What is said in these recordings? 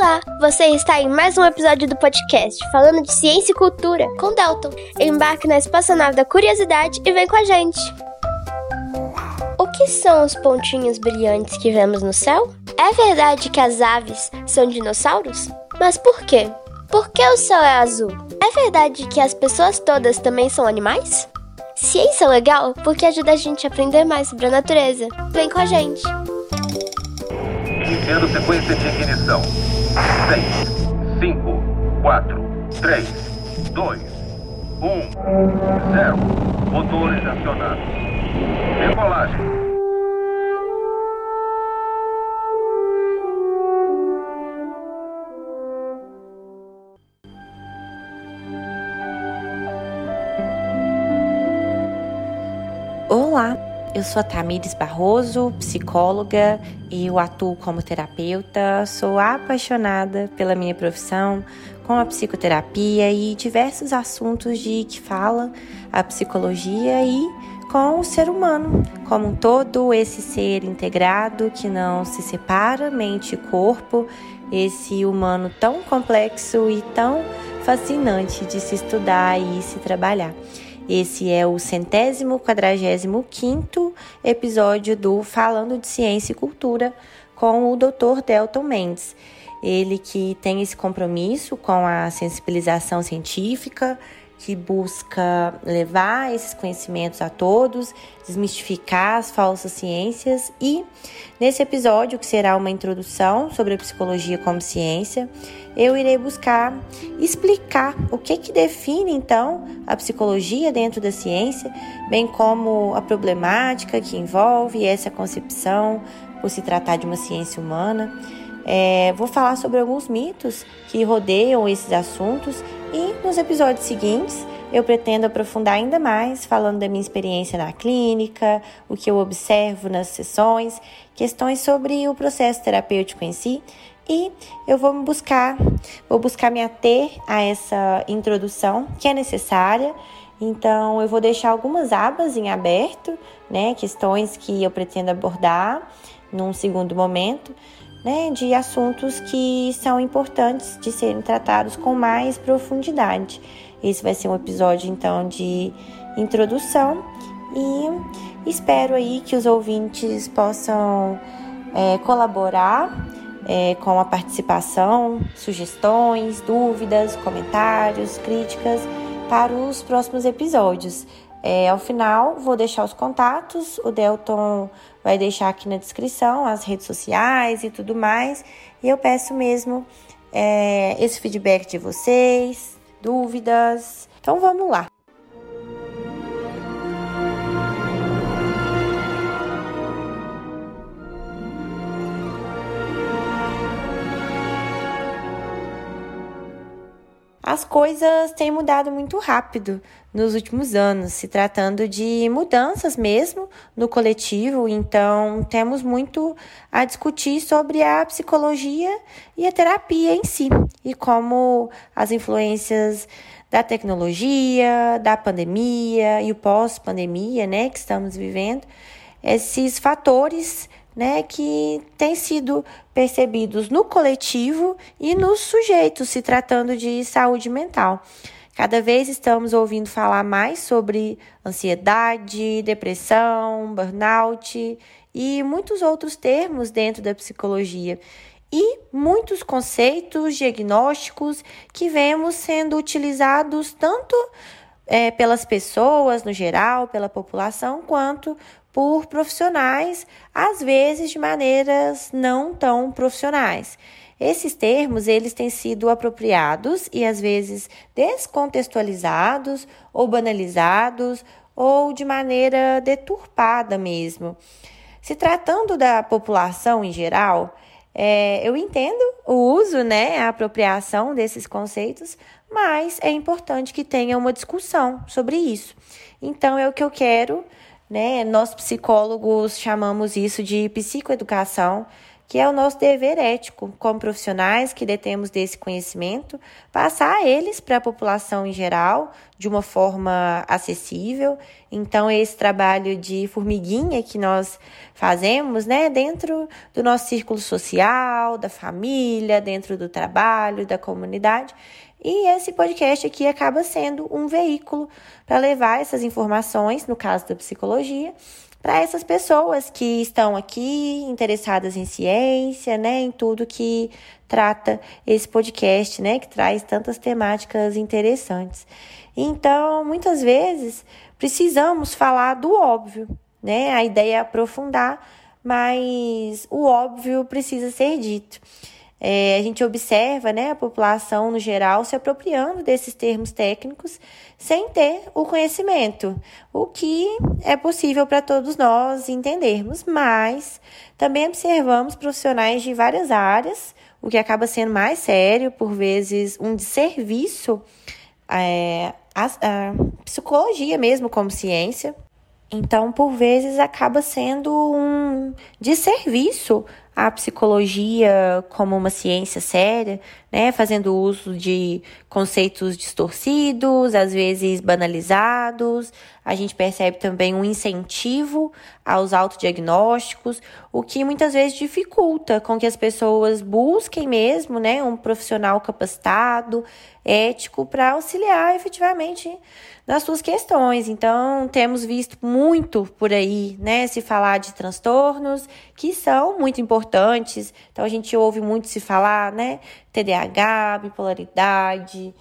Olá, você está em mais um episódio do podcast falando de ciência e cultura com Dalton. Embarque na espaçonave da curiosidade e vem com a gente. O que são os pontinhos brilhantes que vemos no céu? É verdade que as aves são dinossauros? Mas por quê? Por que o céu é azul? É verdade que as pessoas todas também são animais? Ciência é legal porque ajuda a gente a aprender mais sobre a natureza. Vem com a gente! Iniciando sequência de ignição. 6, 5, 4, 3, 2, 1, 0. Motores acionados. Decolagem. Eu sou a Tamires Barroso, psicóloga e eu atuo como terapeuta. Sou apaixonada pela minha profissão, com a psicoterapia e diversos assuntos de que fala a psicologia e com o ser humano como um todo, esse ser integrado que não se separa mente e corpo, esse humano tão complexo e tão fascinante de se estudar e se trabalhar. Esse é o centésimo quadragésimo quinto episódio do Falando de Ciência e Cultura com o Dr. Delton Mendes. Ele que tem esse compromisso com a sensibilização científica, que busca levar esses conhecimentos a todos, desmistificar as falsas ciências e nesse episódio, que será uma introdução sobre a psicologia como ciência, eu irei buscar explicar o que que define então a psicologia dentro da ciência, bem como a problemática que envolve essa concepção por se tratar de uma ciência humana. É, vou falar sobre alguns mitos que rodeiam esses assuntos e nos episódios seguintes eu pretendo aprofundar ainda mais, falando da minha experiência na clínica, o que eu observo nas sessões, questões sobre o processo terapêutico em si. E eu vou buscar, vou buscar me ater a essa introdução que é necessária. Então, eu vou deixar algumas abas em aberto, né? Questões que eu pretendo abordar num segundo momento né, de assuntos que são importantes de serem tratados com mais profundidade. Esse vai ser um episódio então de introdução e espero aí que os ouvintes possam é, colaborar é, com a participação, sugestões, dúvidas, comentários, críticas para os próximos episódios. É, ao final, vou deixar os contatos, o Delton vai deixar aqui na descrição as redes sociais e tudo mais. E eu peço mesmo é, esse feedback de vocês, dúvidas. Então vamos lá. As coisas têm mudado muito rápido nos últimos anos, se tratando de mudanças mesmo no coletivo, então temos muito a discutir sobre a psicologia e a terapia em si, e como as influências da tecnologia, da pandemia e o pós-pandemia, né, que estamos vivendo, esses fatores né, que têm sido percebidos no coletivo e nos sujeitos, se tratando de saúde mental. Cada vez estamos ouvindo falar mais sobre ansiedade, depressão, burnout e muitos outros termos dentro da psicologia. E muitos conceitos diagnósticos que vemos sendo utilizados tanto é, pelas pessoas no geral, pela população, quanto por profissionais, às vezes de maneiras não tão profissionais. Esses termos, eles têm sido apropriados e às vezes descontextualizados ou banalizados ou de maneira deturpada mesmo. Se tratando da população em geral, é, eu entendo o uso, né, a apropriação desses conceitos, mas é importante que tenha uma discussão sobre isso. Então, é o que eu quero, né? Nós psicólogos chamamos isso de psicoeducação, que é o nosso dever ético, como profissionais que detemos desse conhecimento, passar eles para a população em geral de uma forma acessível. Então, esse trabalho de formiguinha que nós fazemos, né, dentro do nosso círculo social, da família, dentro do trabalho, da comunidade, e esse podcast aqui acaba sendo um veículo para levar essas informações, no caso da psicologia, para essas pessoas que estão aqui interessadas em ciência, né, em tudo que trata esse podcast, né, que traz tantas temáticas interessantes. Então, muitas vezes precisamos falar do óbvio, né? A ideia é aprofundar, mas o óbvio precisa ser dito. É, a gente observa né, a população no geral se apropriando desses termos técnicos sem ter o conhecimento, o que é possível para todos nós entendermos, mas também observamos profissionais de várias áreas, o que acaba sendo mais sério, por vezes um desserviço é, à, à psicologia mesmo como ciência. Então, por vezes, acaba sendo um desserviço a psicologia como uma ciência séria, né, fazendo uso de conceitos distorcidos, às vezes banalizados. A gente percebe também um incentivo aos autodiagnósticos, o que muitas vezes dificulta com que as pessoas busquem mesmo, né, um profissional capacitado, ético para auxiliar efetivamente nas suas questões. Então, temos visto muito por aí, né, se falar de transtornos que são muito importantes. Então, a gente ouve muito se falar, né, TDAH, bipolaridade,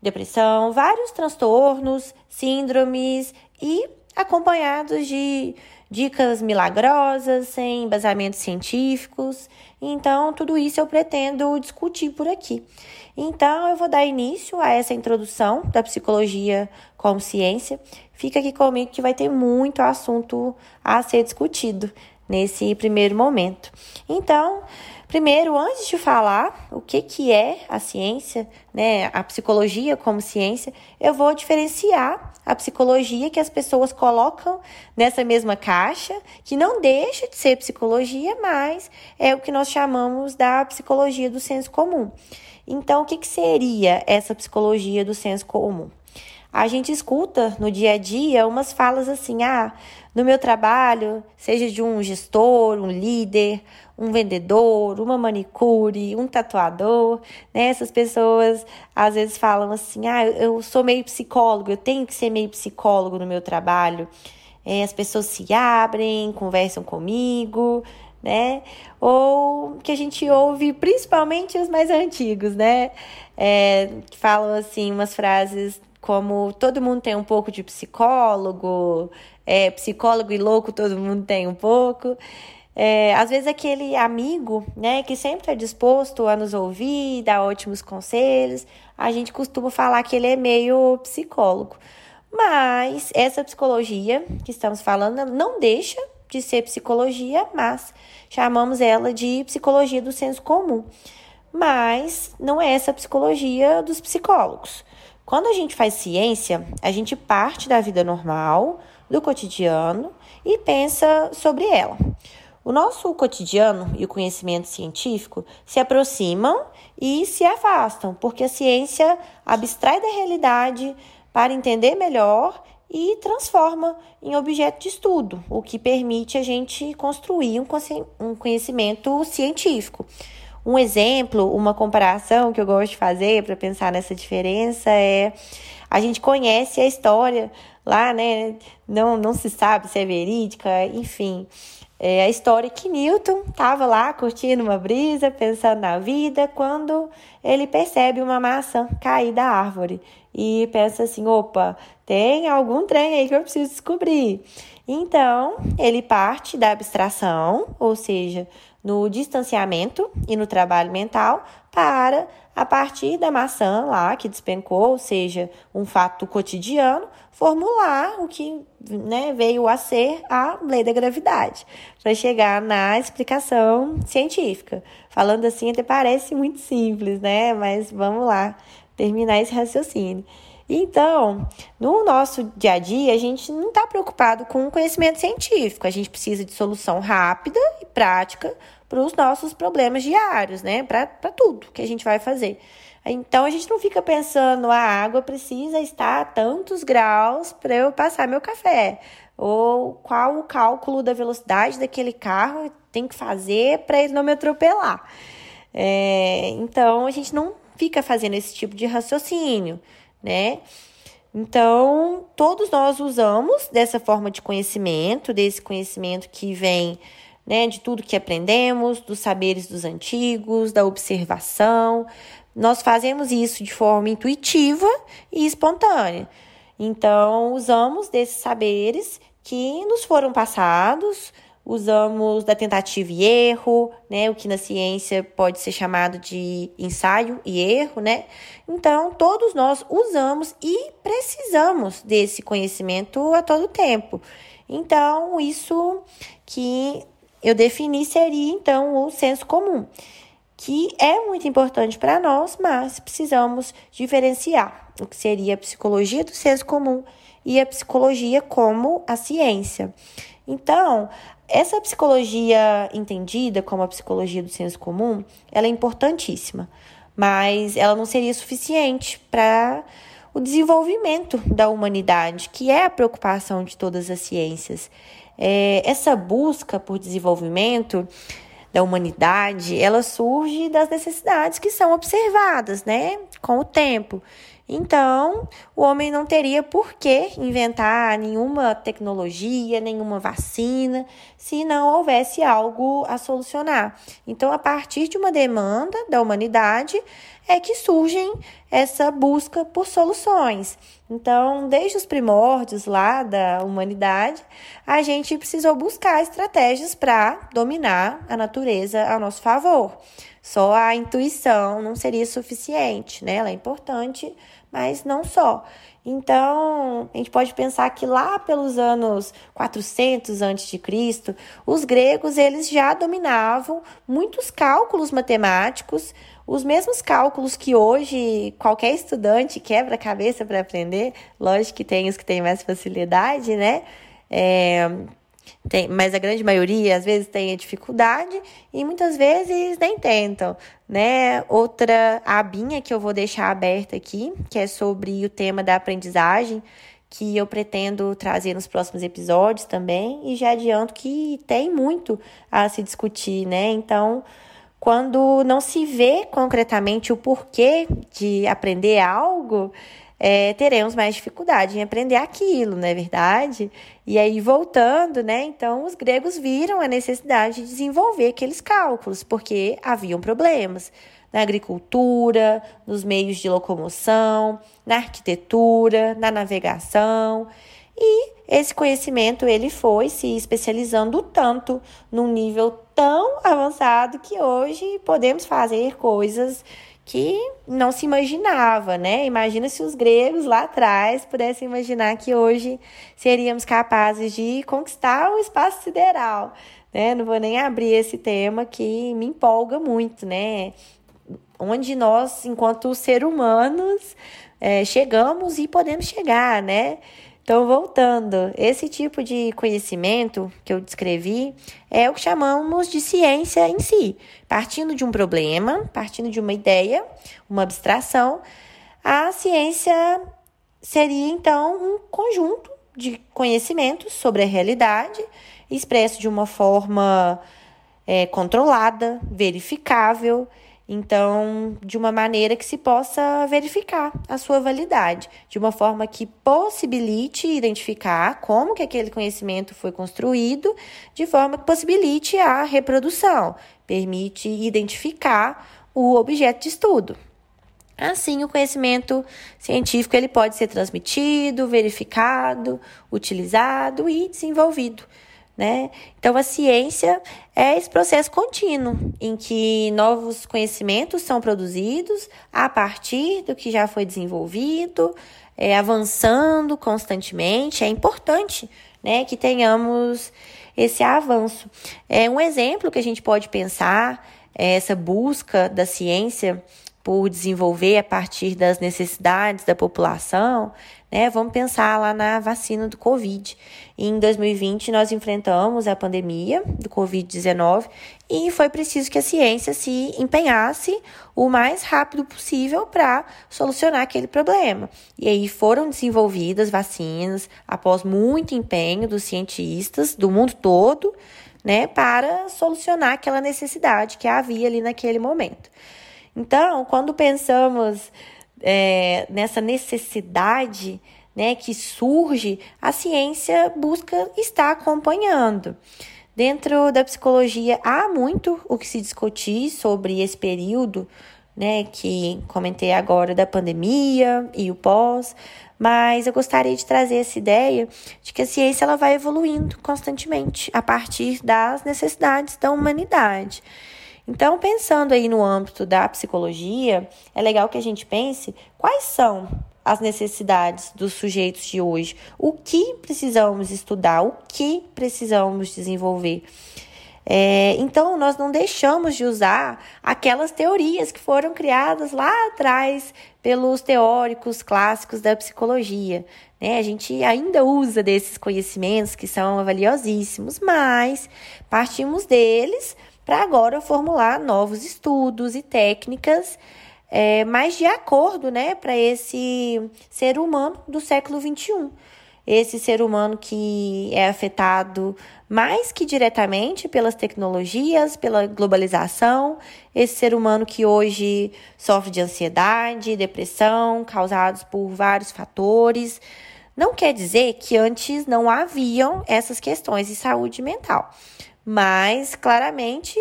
depressão, vários transtornos, síndromes e acompanhados de dicas milagrosas, sem embasamentos científicos. Então, tudo isso eu pretendo discutir por aqui. Então, eu vou dar início a essa introdução da psicologia como ciência. Fica aqui comigo que vai ter muito assunto a ser discutido nesse primeiro momento. Então, primeiro, antes de falar o que, que é a ciência, né, a psicologia como ciência, eu vou diferenciar a psicologia que as pessoas colocam nessa mesma caixa, que não deixa de ser psicologia, mas é o que nós chamamos da psicologia do senso comum. Então, o que, que seria essa psicologia do senso comum? A gente escuta no dia a dia umas falas assim: ah, no meu trabalho, seja de um gestor, um líder, um vendedor, uma manicure, um tatuador, né? Essas pessoas às vezes falam assim: ah, eu sou meio psicólogo, eu tenho que ser meio psicólogo no meu trabalho. É, as pessoas se abrem, conversam comigo, né? Ou que a gente ouve, principalmente os mais antigos, né? É, que falam assim umas frases como todo mundo tem um pouco de psicólogo, é, psicólogo e louco todo mundo tem um pouco. É, às vezes aquele amigo, né, que sempre está disposto a nos ouvir, dar ótimos conselhos, a gente costuma falar que ele é meio psicólogo. Mas essa psicologia que estamos falando não deixa de ser psicologia, mas chamamos ela de psicologia do senso comum. Mas não é essa psicologia dos psicólogos. Quando a gente faz ciência, a gente parte da vida normal, do cotidiano e pensa sobre ela. O nosso cotidiano e o conhecimento científico se aproximam e se afastam, porque a ciência abstrai da realidade para entender melhor e transforma em objeto de estudo, o que permite a gente construir um conhecimento científico. Um exemplo, uma comparação que eu gosto de fazer para pensar nessa diferença é a gente conhece a história lá, né? Não, não se sabe se é verídica, enfim. É a história que Newton estava lá curtindo uma brisa, pensando na vida, quando ele percebe uma maçã cair da árvore e pensa assim: opa, tem algum trem aí que eu preciso descobrir. Então, ele parte da abstração, ou seja, no distanciamento e no trabalho mental, para, a partir da maçã lá que despencou, ou seja, um fato cotidiano, formular o que né, veio a ser a lei da gravidade, para chegar na explicação científica. Falando assim, até parece muito simples, né? Mas vamos lá terminar esse raciocínio. Então, no nosso dia a dia, a gente não está preocupado com o conhecimento científico, a gente precisa de solução rápida e prática para os nossos problemas diários, né? Para tudo que a gente vai fazer. Então a gente não fica pensando a água precisa estar a tantos graus para eu passar meu café, ou qual o cálculo da velocidade daquele carro tem que fazer para ele não me atropelar. É, então a gente não fica fazendo esse tipo de raciocínio, né? Então, todos nós usamos dessa forma de conhecimento, desse conhecimento que vem né, de tudo que aprendemos, dos saberes dos antigos, da observação. Nós fazemos isso de forma intuitiva e espontânea. Então, usamos desses saberes que nos foram passados, usamos da tentativa e erro, né, o que na ciência pode ser chamado de ensaio e erro, né? Então, todos nós usamos e precisamos desse conhecimento a todo tempo. Então, isso que eu defini seria então o senso comum, que é muito importante para nós, mas precisamos diferenciar o que seria a psicologia do senso comum e a psicologia como a ciência. Então, essa psicologia entendida como a psicologia do senso comum, ela é importantíssima, mas ela não seria suficiente para o desenvolvimento da humanidade, que é a preocupação de todas as ciências. É, essa busca por desenvolvimento da humanidade, ela surge das necessidades que são observadas, né, com o tempo. Então, o homem não teria por que inventar nenhuma tecnologia, nenhuma vacina, se não houvesse algo a solucionar. Então, a partir de uma demanda da humanidade, é que surgem essa busca por soluções. Então, desde os primórdios lá da humanidade, a gente precisou buscar estratégias para dominar a natureza a nosso favor. Só a intuição não seria suficiente, né? Ela é importante, mas não só. Então, a gente pode pensar que lá pelos anos 400 a.C., os gregos eles já dominavam muitos cálculos matemáticos, os mesmos cálculos que hoje qualquer estudante quebra a cabeça para aprender. Lógico que tem os que têm mais facilidade, né? É, tem, mas a grande maioria às vezes tem a dificuldade e muitas vezes nem tentam, né? Outra abinha que eu vou deixar aberta aqui, que é sobre o tema da aprendizagem, que eu pretendo trazer nos próximos episódios também, e já adianto que tem muito a se discutir, né? Então, quando não se vê concretamente o porquê de aprender algo, é, teremos mais dificuldade em aprender aquilo, não é verdade? E aí, voltando, né? Então, os gregos viram a necessidade de desenvolver aqueles cálculos, porque haviam problemas na agricultura, nos meios de locomoção, na arquitetura, na navegação. E esse conhecimento ele foi se especializando tanto num nível tão avançado que hoje podemos fazer coisas que não se imaginava, né? Imagina se os gregos lá atrás pudessem imaginar que hoje seríamos capazes de conquistar o espaço sideral, né? Não vou nem abrir esse tema que me empolga muito, né? Onde nós, enquanto ser humanos, é, chegamos e podemos chegar, né? Então, voltando, esse tipo de conhecimento que eu descrevi é o que chamamos de ciência em si. Partindo de um problema, partindo de uma ideia, uma abstração, a ciência seria então um conjunto de conhecimentos sobre a realidade, expresso de uma forma é, controlada, verificável então, de uma maneira que se possa verificar a sua validade, de uma forma que possibilite identificar como que aquele conhecimento foi construído, de forma que possibilite a reprodução, permite identificar o objeto de estudo. Assim, o conhecimento científico ele pode ser transmitido, verificado, utilizado e desenvolvido né? Então, a ciência é esse processo contínuo em que novos conhecimentos são produzidos a partir do que já foi desenvolvido, é, avançando constantemente. É importante né, que tenhamos esse avanço. É um exemplo que a gente pode pensar, é essa busca da ciência por desenvolver a partir das necessidades da população, né? Vamos pensar lá na vacina do Covid. Em 2020, nós enfrentamos a pandemia do Covid-19 e foi preciso que a ciência se empenhasse o mais rápido possível para solucionar aquele problema. E aí foram desenvolvidas vacinas após muito empenho dos cientistas do mundo todo, né, para solucionar aquela necessidade que havia ali naquele momento. Então, quando pensamos é, nessa necessidade né, que surge, a ciência busca estar acompanhando. Dentro da psicologia há muito o que se discutir sobre esse período, né, que comentei agora da pandemia e o pós, mas eu gostaria de trazer essa ideia de que a ciência ela vai evoluindo constantemente a partir das necessidades da humanidade. Então, pensando aí no âmbito da psicologia, é legal que a gente pense quais são as necessidades dos sujeitos de hoje, o que precisamos estudar, o que precisamos desenvolver. É, então, nós não deixamos de usar aquelas teorias que foram criadas lá atrás pelos teóricos clássicos da psicologia. Né? A gente ainda usa desses conhecimentos que são valiosíssimos, mas partimos deles para agora formular novos estudos e técnicas é, mais de acordo né, para esse ser humano do século XXI. Esse ser humano que é afetado mais que diretamente pelas tecnologias, pela globalização, esse ser humano que hoje sofre de ansiedade, depressão, causados por vários fatores. Não quer dizer que antes não haviam essas questões de saúde mental mas claramente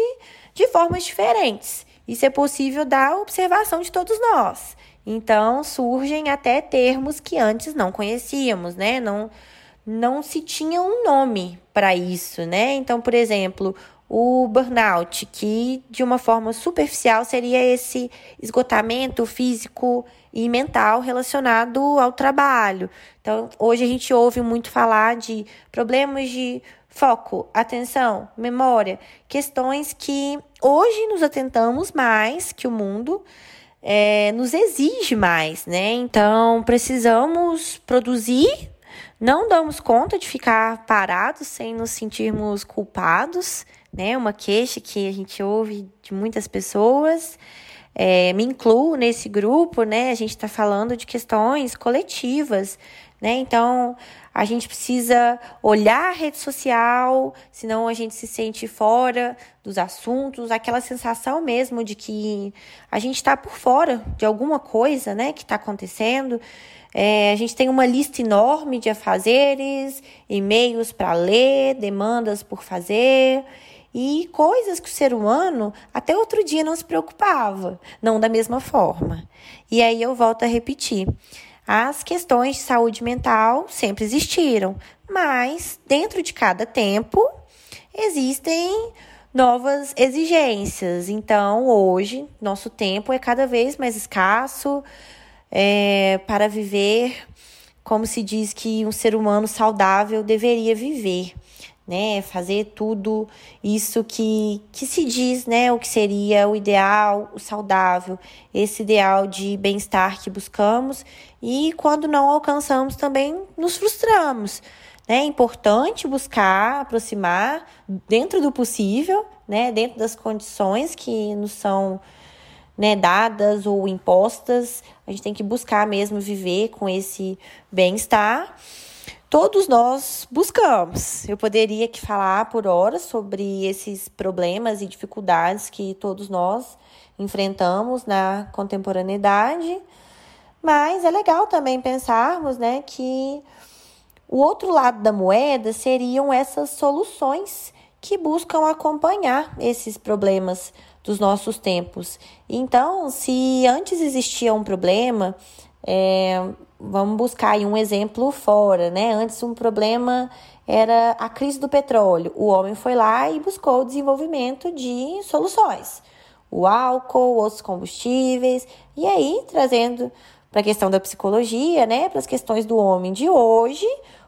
de formas diferentes. Isso é possível da observação de todos nós. Então, surgem até termos que antes não conhecíamos, né? Não, não se tinha um nome para isso, né? Então, por exemplo, o burnout, que de uma forma superficial seria esse esgotamento físico e mental relacionado ao trabalho. Então, hoje a gente ouve muito falar de problemas de foco, atenção, memória, questões que hoje nos atentamos mais que o mundo é, nos exige mais, né? Então precisamos produzir, não damos conta de ficar parados sem nos sentirmos culpados, né? Uma queixa que a gente ouve de muitas pessoas. É, me incluo nesse grupo, né? A gente está falando de questões coletivas, né? Então, a gente precisa olhar a rede social, senão a gente se sente fora dos assuntos, aquela sensação mesmo de que a gente está por fora de alguma coisa, né, que está acontecendo. É, a gente tem uma lista enorme de afazeres, e-mails para ler, demandas por fazer e coisas que o ser humano até outro dia não se preocupava, não da mesma forma. E aí eu volto a repetir. As questões de saúde mental sempre existiram, mas dentro de cada tempo existem novas exigências. Então, hoje, nosso tempo é cada vez mais escasso é, para viver como se diz que um ser humano saudável deveria viver né? Fazer tudo isso que, que se diz, né? O que seria o ideal, o saudável, esse ideal de bem-estar que buscamos e quando não alcançamos também nos frustramos. Né? É importante buscar aproximar dentro do possível, né? Dentro das condições que nos são né, dadas ou impostas, a gente tem que buscar mesmo viver com esse bem-estar todos nós buscamos. Eu poderia aqui falar por horas sobre esses problemas e dificuldades que todos nós enfrentamos na contemporaneidade, mas é legal também pensarmos, né, que o outro lado da moeda seriam essas soluções que buscam acompanhar esses problemas dos nossos tempos. Então, se antes existia um problema, é, vamos buscar aí um exemplo fora, né? Antes um problema era a crise do petróleo. O homem foi lá e buscou o desenvolvimento de soluções. O álcool, outros combustíveis, e aí trazendo para a questão da psicologia, né, para as questões do homem de hoje,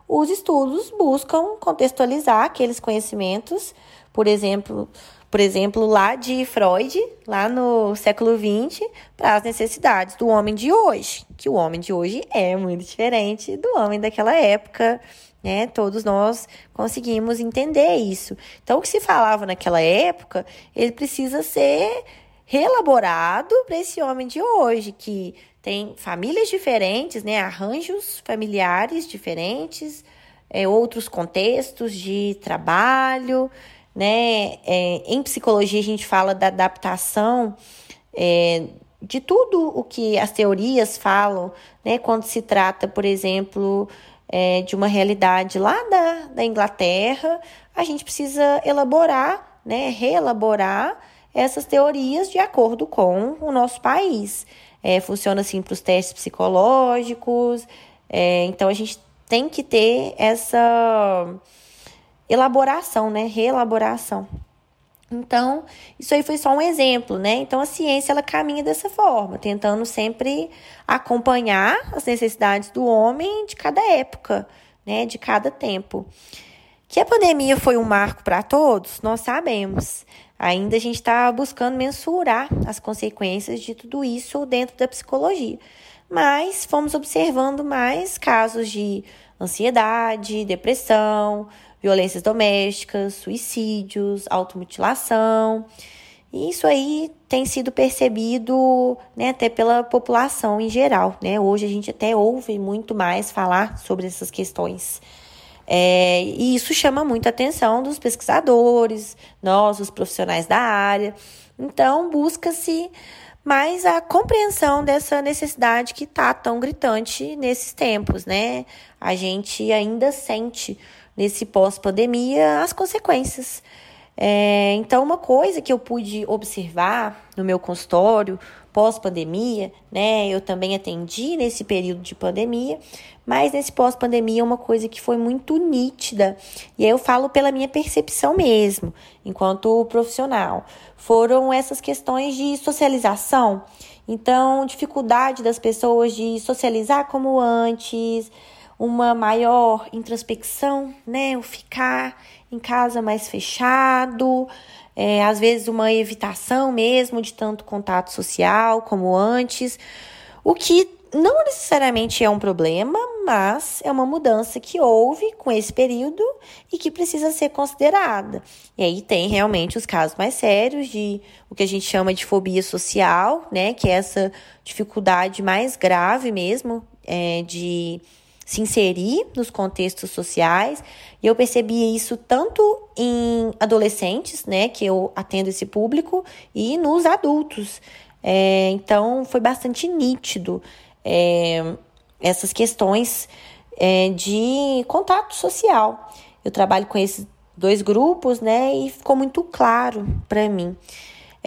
os estudos buscam contextualizar aqueles conhecimentos, por exemplo, por exemplo, lá de Freud, lá no século XX, para as necessidades do homem de hoje, que o homem de hoje é muito diferente do homem daquela época, né? Todos nós conseguimos entender isso. Então, o que se falava naquela época, ele precisa ser reelaborado para esse homem de hoje, que tem famílias diferentes, né? Arranjos familiares diferentes, é, outros contextos de trabalho, né? É, em psicologia a gente fala da adaptação é, de tudo o que as teorias falam, né? Quando se trata, por exemplo, é, de uma realidade lá da, da Inglaterra, a gente precisa elaborar, né? Reelaborar essas teorias de acordo com o nosso país. É, funciona assim para os testes psicológicos. É, então a gente tem que ter essa elaboração, né? Reelaboração. Então, isso aí foi só um exemplo, né? Então, a ciência ela caminha dessa forma, tentando sempre acompanhar as necessidades do homem de cada época, né? De cada tempo. Que a pandemia foi um marco para todos, nós sabemos. Ainda a gente está buscando mensurar as consequências de tudo isso dentro da psicologia. Mas fomos observando mais casos de ansiedade, depressão, violências domésticas, suicídios, automutilação. E isso aí tem sido percebido né, até pela população em geral. Né? Hoje a gente até ouve muito mais falar sobre essas questões. É, e isso chama muito a atenção dos pesquisadores, nós, os profissionais da área. Então, busca-se mais a compreensão dessa necessidade que está tão gritante nesses tempos, né? A gente ainda sente nesse pós-pandemia as consequências. É, então, uma coisa que eu pude observar no meu consultório pós-pandemia, né? Eu também atendi nesse período de pandemia, mas nesse pós-pandemia uma coisa que foi muito nítida, e aí eu falo pela minha percepção mesmo, enquanto profissional, foram essas questões de socialização. Então, dificuldade das pessoas de socializar como antes, uma maior introspecção, né? O ficar em casa mais fechado, é, às vezes uma evitação mesmo de tanto contato social como antes, o que não necessariamente é um problema, mas é uma mudança que houve com esse período e que precisa ser considerada. E aí tem realmente os casos mais sérios de o que a gente chama de fobia social, né? Que é essa dificuldade mais grave mesmo é, de se inserir nos contextos sociais. E eu percebi isso tanto em adolescentes, né, que eu atendo esse público, e nos adultos. É, então, foi bastante nítido é, essas questões é, de contato social. Eu trabalho com esses dois grupos, né, e ficou muito claro para mim.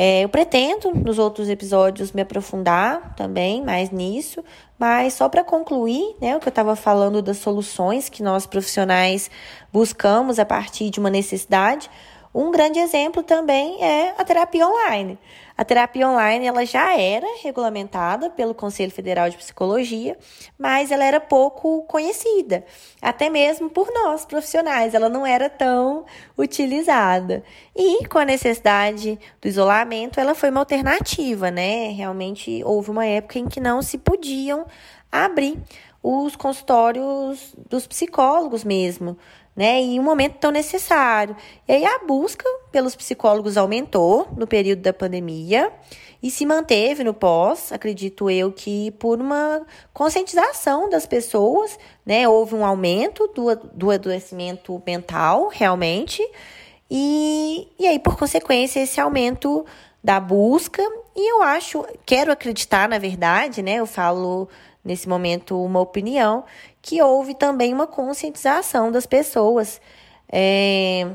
É, eu pretendo, nos outros episódios, me aprofundar também mais nisso, mas só para concluir, né, o que eu estava falando das soluções que nós profissionais buscamos a partir de uma necessidade, um grande exemplo também é a terapia online. A terapia online ela já era regulamentada pelo Conselho Federal de Psicologia, mas ela era pouco conhecida, até mesmo por nós profissionais, ela não era tão utilizada. E com a necessidade do isolamento, ela foi uma alternativa, né? Realmente houve uma época em que não se podiam abrir os consultórios dos psicólogos mesmo né? Em um momento tão necessário. E aí a busca pelos psicólogos aumentou no período da pandemia e se manteve no pós, acredito eu que por uma conscientização das pessoas, né? Houve um aumento do, do adoecimento mental, realmente, e, e aí, por consequência, esse aumento da busca, e eu acho, quero acreditar, na verdade, né? Eu falo nesse momento uma opinião, que houve também uma conscientização das pessoas é,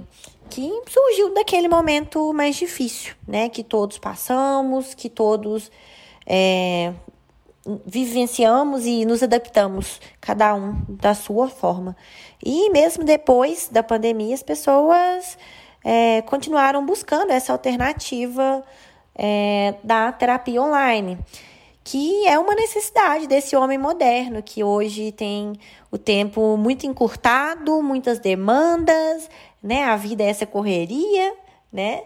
que surgiu daquele momento mais difícil, né? Que todos passamos, que todos é, vivenciamos e nos adaptamos, cada um da sua forma. E mesmo depois da pandemia, as pessoas é, continuaram buscando essa alternativa é, da terapia online que é uma necessidade desse homem moderno que hoje tem o tempo muito encurtado, muitas demandas, né? A vida é essa correria, né?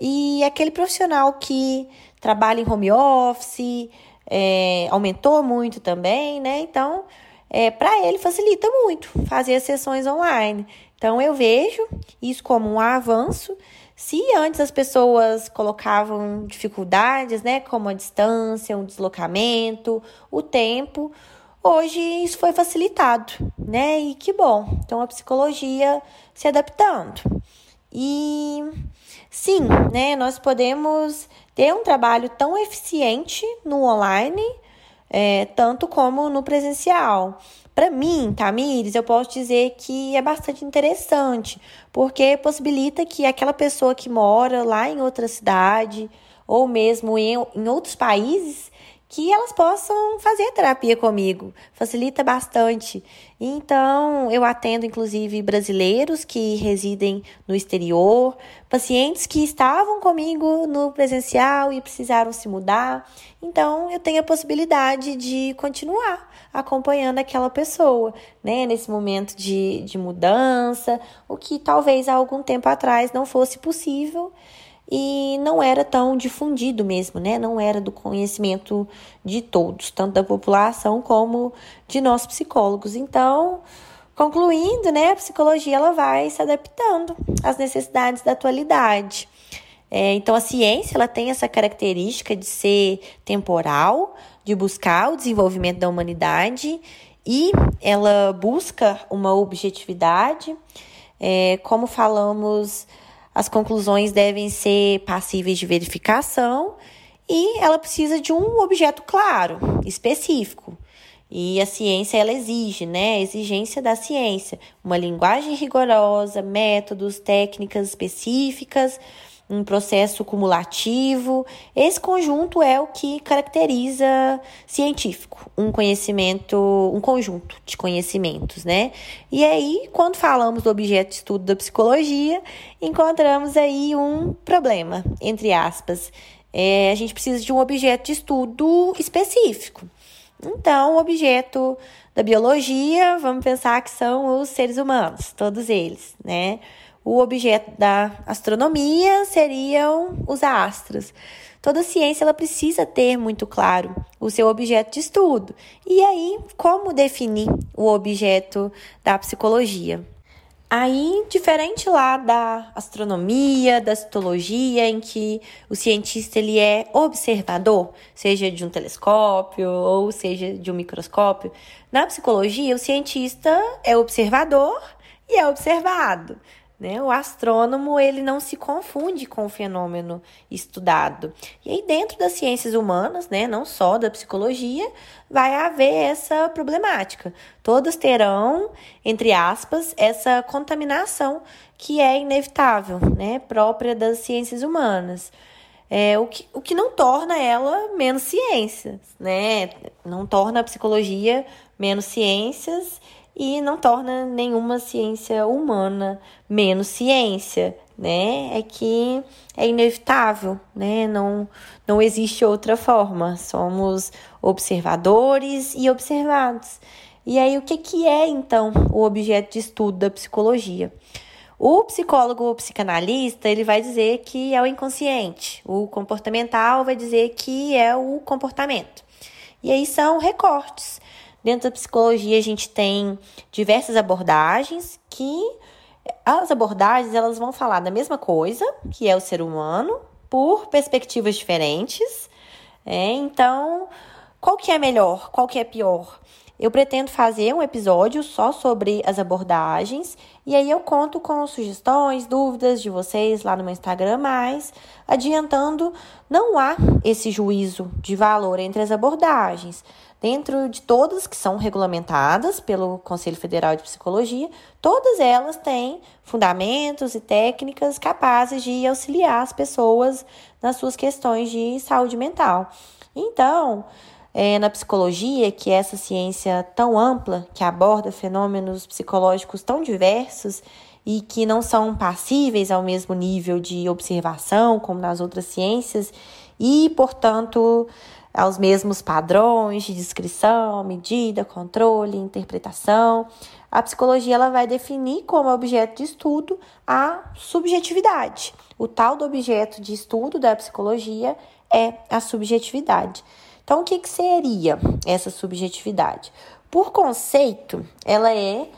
E aquele profissional que trabalha em home office é, aumentou muito também, né? Então, é, para ele facilita muito fazer as sessões online. Então, eu vejo isso como um avanço. Se antes as pessoas colocavam dificuldades, né, como a distância, um deslocamento, o tempo, hoje isso foi facilitado, né? E que bom. Então, a psicologia se adaptando. E sim, né, nós podemos ter um trabalho tão eficiente no online, é, tanto como no presencial. Para mim, Tamires, eu posso dizer que é bastante interessante, porque possibilita que aquela pessoa que mora lá em outra cidade, ou mesmo em, em outros países, que elas possam fazer terapia comigo. Facilita bastante. Então, eu atendo inclusive brasileiros que residem no exterior, pacientes que estavam comigo no presencial e precisaram se mudar. Então, eu tenho a possibilidade de continuar acompanhando aquela pessoa, né, nesse momento de, de mudança, o que talvez há algum tempo atrás não fosse possível e não era tão difundido mesmo, né? Não era do conhecimento de todos, tanto da população como de nós psicólogos. Então, concluindo, né, a psicologia ela vai se adaptando às necessidades da atualidade. É, então, a ciência ela tem essa característica de ser temporal, de buscar o desenvolvimento da humanidade e ela busca uma objetividade. É, como falamos as conclusões devem ser passíveis de verificação e ela precisa de um objeto claro, específico. E a ciência ela exige, né? A exigência da ciência, uma linguagem rigorosa, métodos, técnicas específicas um processo cumulativo. Esse conjunto é o que caracteriza científico, um conhecimento, um conjunto de conhecimentos, né? E aí, quando falamos do objeto de estudo da psicologia, encontramos aí um problema, entre aspas. É, a gente precisa de um objeto de estudo específico. Então, o objeto da biologia, vamos pensar que são os seres humanos, todos eles, né? O objeto da astronomia seriam os astros. Toda ciência ela precisa ter muito claro o seu objeto de estudo. E aí, como definir o objeto da psicologia? Aí, diferente lá da astronomia, da citologia, em que o cientista ele é observador, seja de um telescópio ou seja de um microscópio, na psicologia o cientista é observador e é observado. Né? O astrônomo ele não se confunde com o fenômeno estudado. E aí, dentro das ciências humanas, né, não só da psicologia, vai haver essa problemática. Todas terão, entre aspas, essa contaminação que é inevitável, né, própria das ciências humanas. É, o, que, o que não torna ela menos ciências, né? Não torna a psicologia menos ciências e não torna nenhuma ciência humana menos ciência, né? É que é inevitável, né? Não, não existe outra forma. Somos observadores e observados. E aí, o que, que é então o objeto de estudo da psicologia? O psicólogo ou psicanalista, ele vai dizer que é o inconsciente. O comportamental vai dizer que é o comportamento. E aí são recortes Dentro da psicologia, a gente tem diversas abordagens que as abordagens elas vão falar da mesma coisa, que é o ser humano, por perspectivas diferentes. É, então, qual que é melhor? Qual que é pior? Eu pretendo fazer um episódio só sobre as abordagens e aí eu conto com sugestões, dúvidas de vocês lá no meu Instagram, mas adiantando, não há esse juízo de valor entre as abordagens. Dentro de todas que são regulamentadas pelo Conselho Federal de Psicologia, todas elas têm fundamentos e técnicas capazes de auxiliar as pessoas nas suas questões de saúde mental. Então, é, na psicologia, que é essa ciência tão ampla, que aborda fenômenos psicológicos tão diversos e que não são passíveis ao mesmo nível de observação como nas outras ciências, e, portanto, aos mesmos padrões de descrição, medida, controle, interpretação. a psicologia ela vai definir como objeto de estudo a subjetividade. O tal do objeto de estudo da psicologia é a subjetividade. Então, o que, que seria essa subjetividade? Por conceito, ela é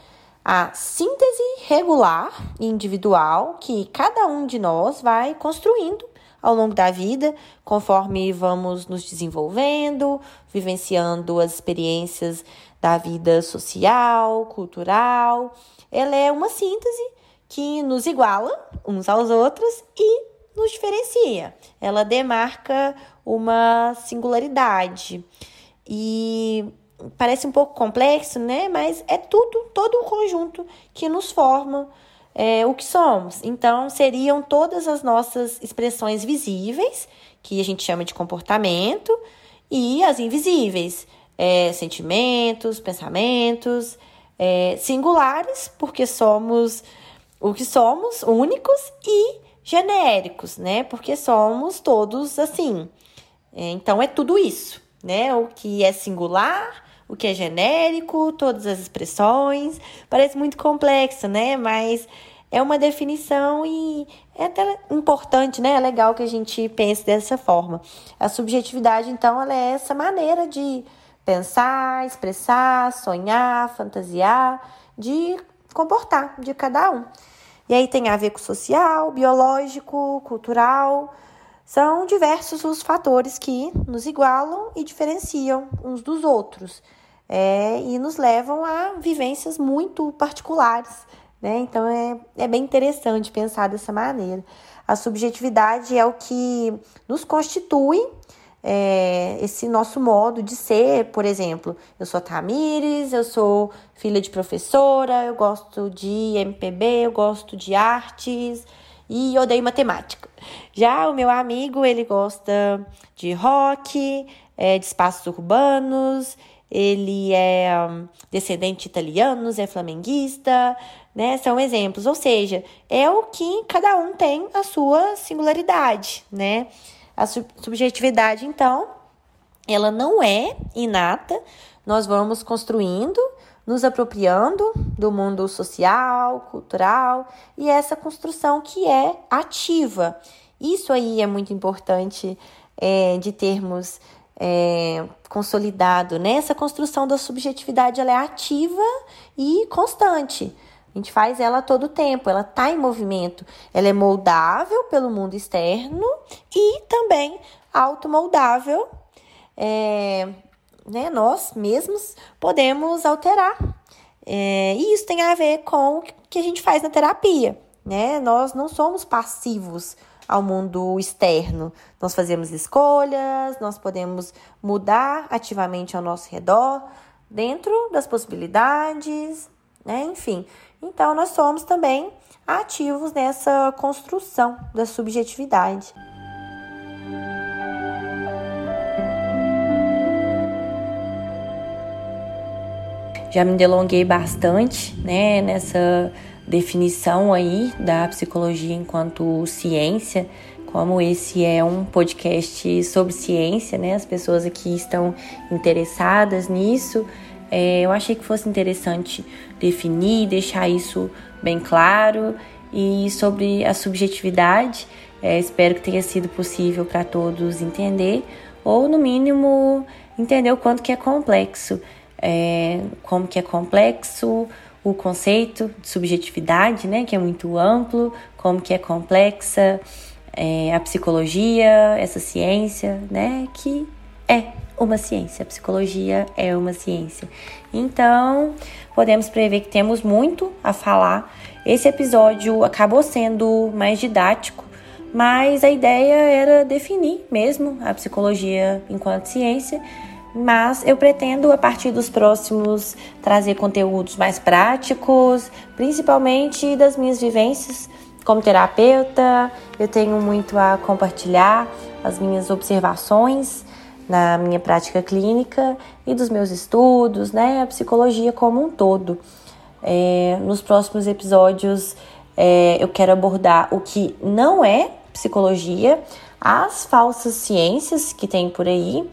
a síntese regular e individual que cada um de nós vai construindo ao longo da vida, conforme vamos nos desenvolvendo, vivenciando as experiências da vida social, cultural. Ela é uma síntese que nos iguala uns aos outros e nos diferencia. Ela demarca uma singularidade. E parece um pouco complexo, né? Mas é tudo, todo o conjunto que nos forma é, o que somos. Então, seriam todas as nossas expressões visíveis, que a gente chama de comportamento, e as invisíveis, é, sentimentos, pensamentos, é, singulares, porque somos o que somos, únicos, e genéricos, né? Porque somos todos assim. É, então, é tudo isso, né? O que é singular, o que é genérico, todas as expressões. Parece muito complexo, né? Mas é uma definição e é até importante, né? É legal que a gente pense dessa forma. A subjetividade, então, ela é essa maneira de pensar, expressar, sonhar, fantasiar, de comportar de cada um. E aí tem a ver com social, biológico, cultural. São diversos os fatores que nos igualam e diferenciam uns dos outros. É, e nos levam a vivências muito particulares. Né? Então é, é bem interessante pensar dessa maneira. A subjetividade é o que nos constitui é, esse nosso modo de ser, por exemplo, eu sou Tamires, eu sou filha de professora, eu gosto de MPB, eu gosto de artes e odeio matemática. Já o meu amigo, ele gosta de rock, é, de espaços urbanos, ele é um, descendente de italianos, é flamenguista, né? São exemplos, ou seja, é o que cada um tem a sua singularidade, né? A subjetividade, então, ela não é inata, nós vamos construindo, nos apropriando do mundo social, cultural e essa construção que é ativa. Isso aí é muito importante é, de termos é, consolidado, né? Essa construção da subjetividade ela é ativa e constante. A gente faz ela todo o tempo, ela está em movimento, ela é moldável pelo mundo externo e também automoldável. É, né, nós mesmos podemos alterar. É, e isso tem a ver com o que a gente faz na terapia. Né? Nós não somos passivos ao mundo externo. Nós fazemos escolhas, nós podemos mudar ativamente ao nosso redor, dentro das possibilidades, né? Enfim, então, nós somos também ativos nessa construção da subjetividade. Já me delonguei bastante, né, nessa definição aí da psicologia enquanto ciência, como esse é um podcast sobre ciência, né? As pessoas aqui estão interessadas nisso. É, eu achei que fosse interessante definir, deixar isso bem claro e sobre a subjetividade. É, espero que tenha sido possível para todos entender, ou no mínimo entender o quanto que é complexo, é, como que é complexo o conceito de subjetividade, né, que é muito amplo, como que é complexa é, a psicologia, essa ciência, né, que é uma ciência. A psicologia é uma ciência. Então, podemos prever que temos muito a falar. Esse episódio acabou sendo mais didático, mas a ideia era definir mesmo a psicologia enquanto ciência. Mas eu pretendo, a partir dos próximos, trazer conteúdos mais práticos, principalmente das minhas vivências como terapeuta. Eu tenho muito a compartilhar, as minhas observações na minha prática clínica e dos meus estudos, né? A psicologia como um todo. É, nos próximos episódios é, eu quero abordar o que não é psicologia, as falsas ciências que tem por aí,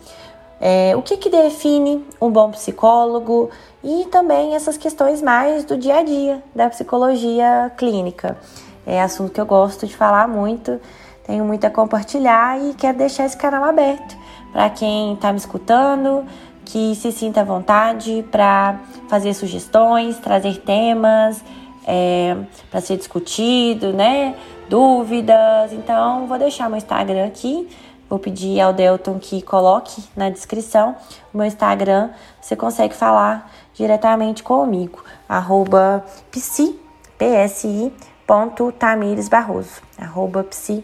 é, o que, que define um bom psicólogo e também essas questões mais do dia a dia da psicologia clínica. É assunto que eu gosto de falar muito, tenho muito a compartilhar e quero deixar esse canal aberto para quem está me escutando, que se sinta à vontade para fazer sugestões, trazer temas é, para ser discutido, né? Dúvidas. Então, vou deixar meu Instagram aqui. Vou pedir ao Delton que coloque na descrição o meu Instagram. Você consegue falar diretamente comigo. Arroba psi, psi, ponto Tamires Barroso. Arroba psi,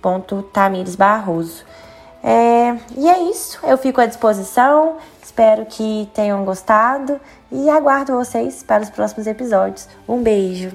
ponto Tamires Barroso. É, e é isso, eu fico à disposição. Espero que tenham gostado e aguardo vocês para os próximos episódios. Um beijo!